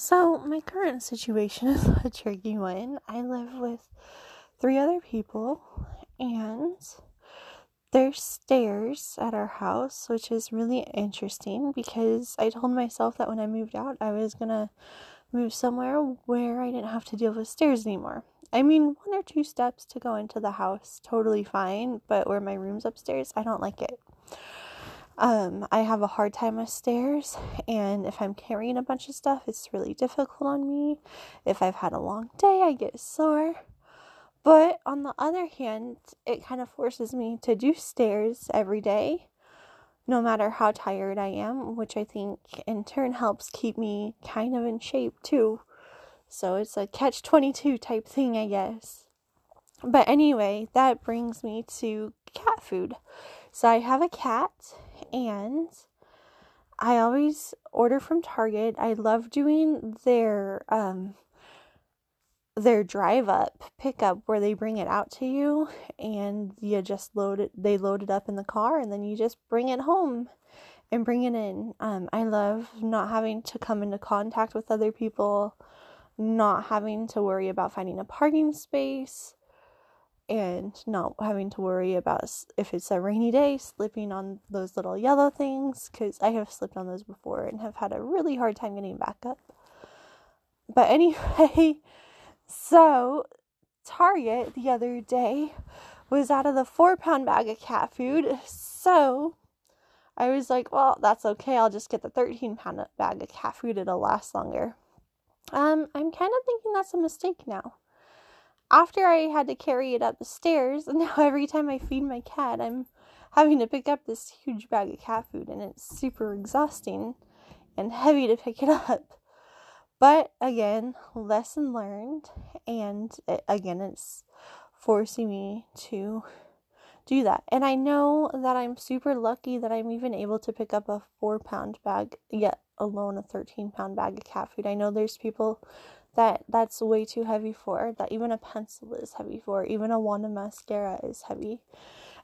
So, my current situation is a tricky one. I live with three other people, and there's stairs at our house, which is really interesting because I told myself that when I moved out, I was gonna move somewhere where I didn't have to deal with stairs anymore. I mean, one or two steps to go into the house, totally fine, but where my room's upstairs, I don't like it. Um, I have a hard time with stairs, and if I'm carrying a bunch of stuff, it's really difficult on me. If I've had a long day, I get sore. But on the other hand, it kind of forces me to do stairs every day, no matter how tired I am, which I think in turn helps keep me kind of in shape too. So it's a catch 22 type thing, I guess. But anyway, that brings me to cat food. So I have a cat and I always order from Target. I love doing their um their drive up pickup where they bring it out to you and you just load it they load it up in the car and then you just bring it home and bring it in. Um I love not having to come into contact with other people, not having to worry about finding a parking space and not having to worry about if it's a rainy day slipping on those little yellow things because I have slipped on those before and have had a really hard time getting back up. But anyway, so Target the other day was out of the four pound bag of cat food. So I was like, well, that's okay. I'll just get the 13 pound bag of cat food. It'll last longer. Um, I'm kind of thinking that's a mistake now after I had to carry it up the stairs, and now every time I feed my cat, I'm having to pick up this huge bag of cat food, and it's super exhausting and heavy to pick it up. But again, lesson learned, and it, again, it's forcing me to do that. And I know that I'm super lucky that I'm even able to pick up a four pound bag, yet alone a 13 pound bag of cat food. I know there's people that that's way too heavy for, that even a pencil is heavy for, even a wand of mascara is heavy.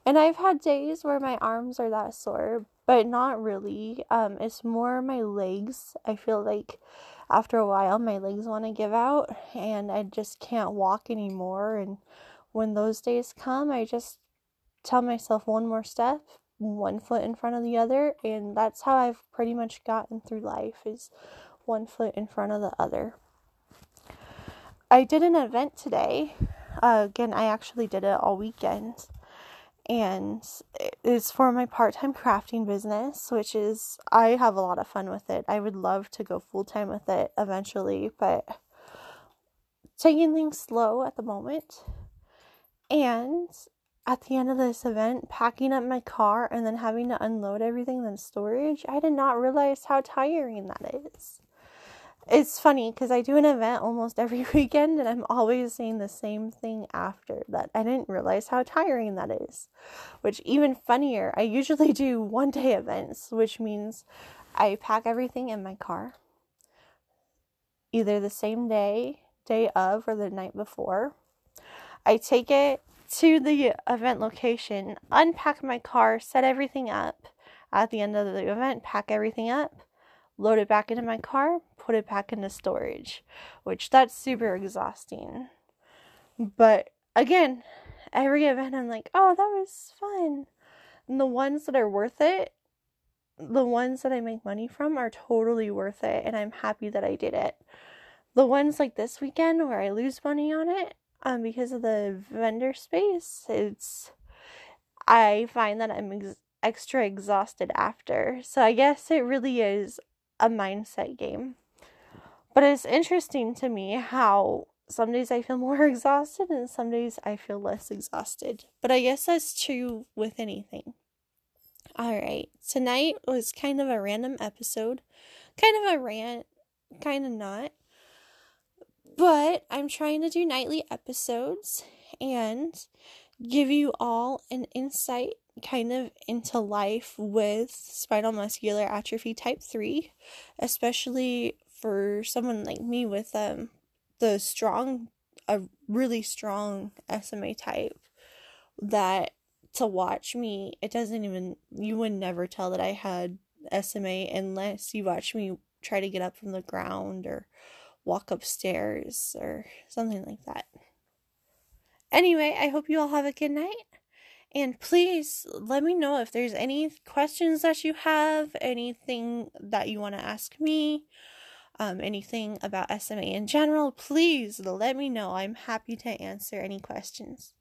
And I've had days where my arms are that sore, but not really. Um, it's more my legs. I feel like after a while my legs want to give out and I just can't walk anymore. And when those days come, I just tell myself one more step, one foot in front of the other, and that's how I've pretty much gotten through life is one foot in front of the other. I did an event today. Uh, again, I actually did it all weekend. And it's for my part time crafting business, which is, I have a lot of fun with it. I would love to go full time with it eventually, but taking things slow at the moment. And at the end of this event, packing up my car and then having to unload everything in storage, I did not realize how tiring that is it's funny because I do an event almost every weekend and I'm always saying the same thing after that. I didn't realize how tiring that is. Which, even funnier, I usually do one day events, which means I pack everything in my car either the same day, day of, or the night before. I take it to the event location, unpack my car, set everything up at the end of the event, pack everything up load it back into my car, put it back into storage, which that's super exhausting. But again, every event I'm like, oh, that was fun. And the ones that are worth it, the ones that I make money from are totally worth it, and I'm happy that I did it. The ones like this weekend where I lose money on it, um, because of the vendor space, it's I find that I'm ex- extra exhausted after. So I guess it really is a mindset game. But it's interesting to me how some days I feel more exhausted and some days I feel less exhausted. But I guess that's true with anything. Alright, tonight was kind of a random episode. Kind of a rant, kind of not. But I'm trying to do nightly episodes and give you all an insight kind of into life with spinal muscular atrophy type 3, especially for someone like me with um the strong a really strong SMA type that to watch me it doesn't even you would never tell that I had SMA unless you watch me try to get up from the ground or walk upstairs or something like that. Anyway, I hope you all have a good night. And please let me know if there's any questions that you have, anything that you want to ask me, um, anything about SMA in general. Please let me know. I'm happy to answer any questions.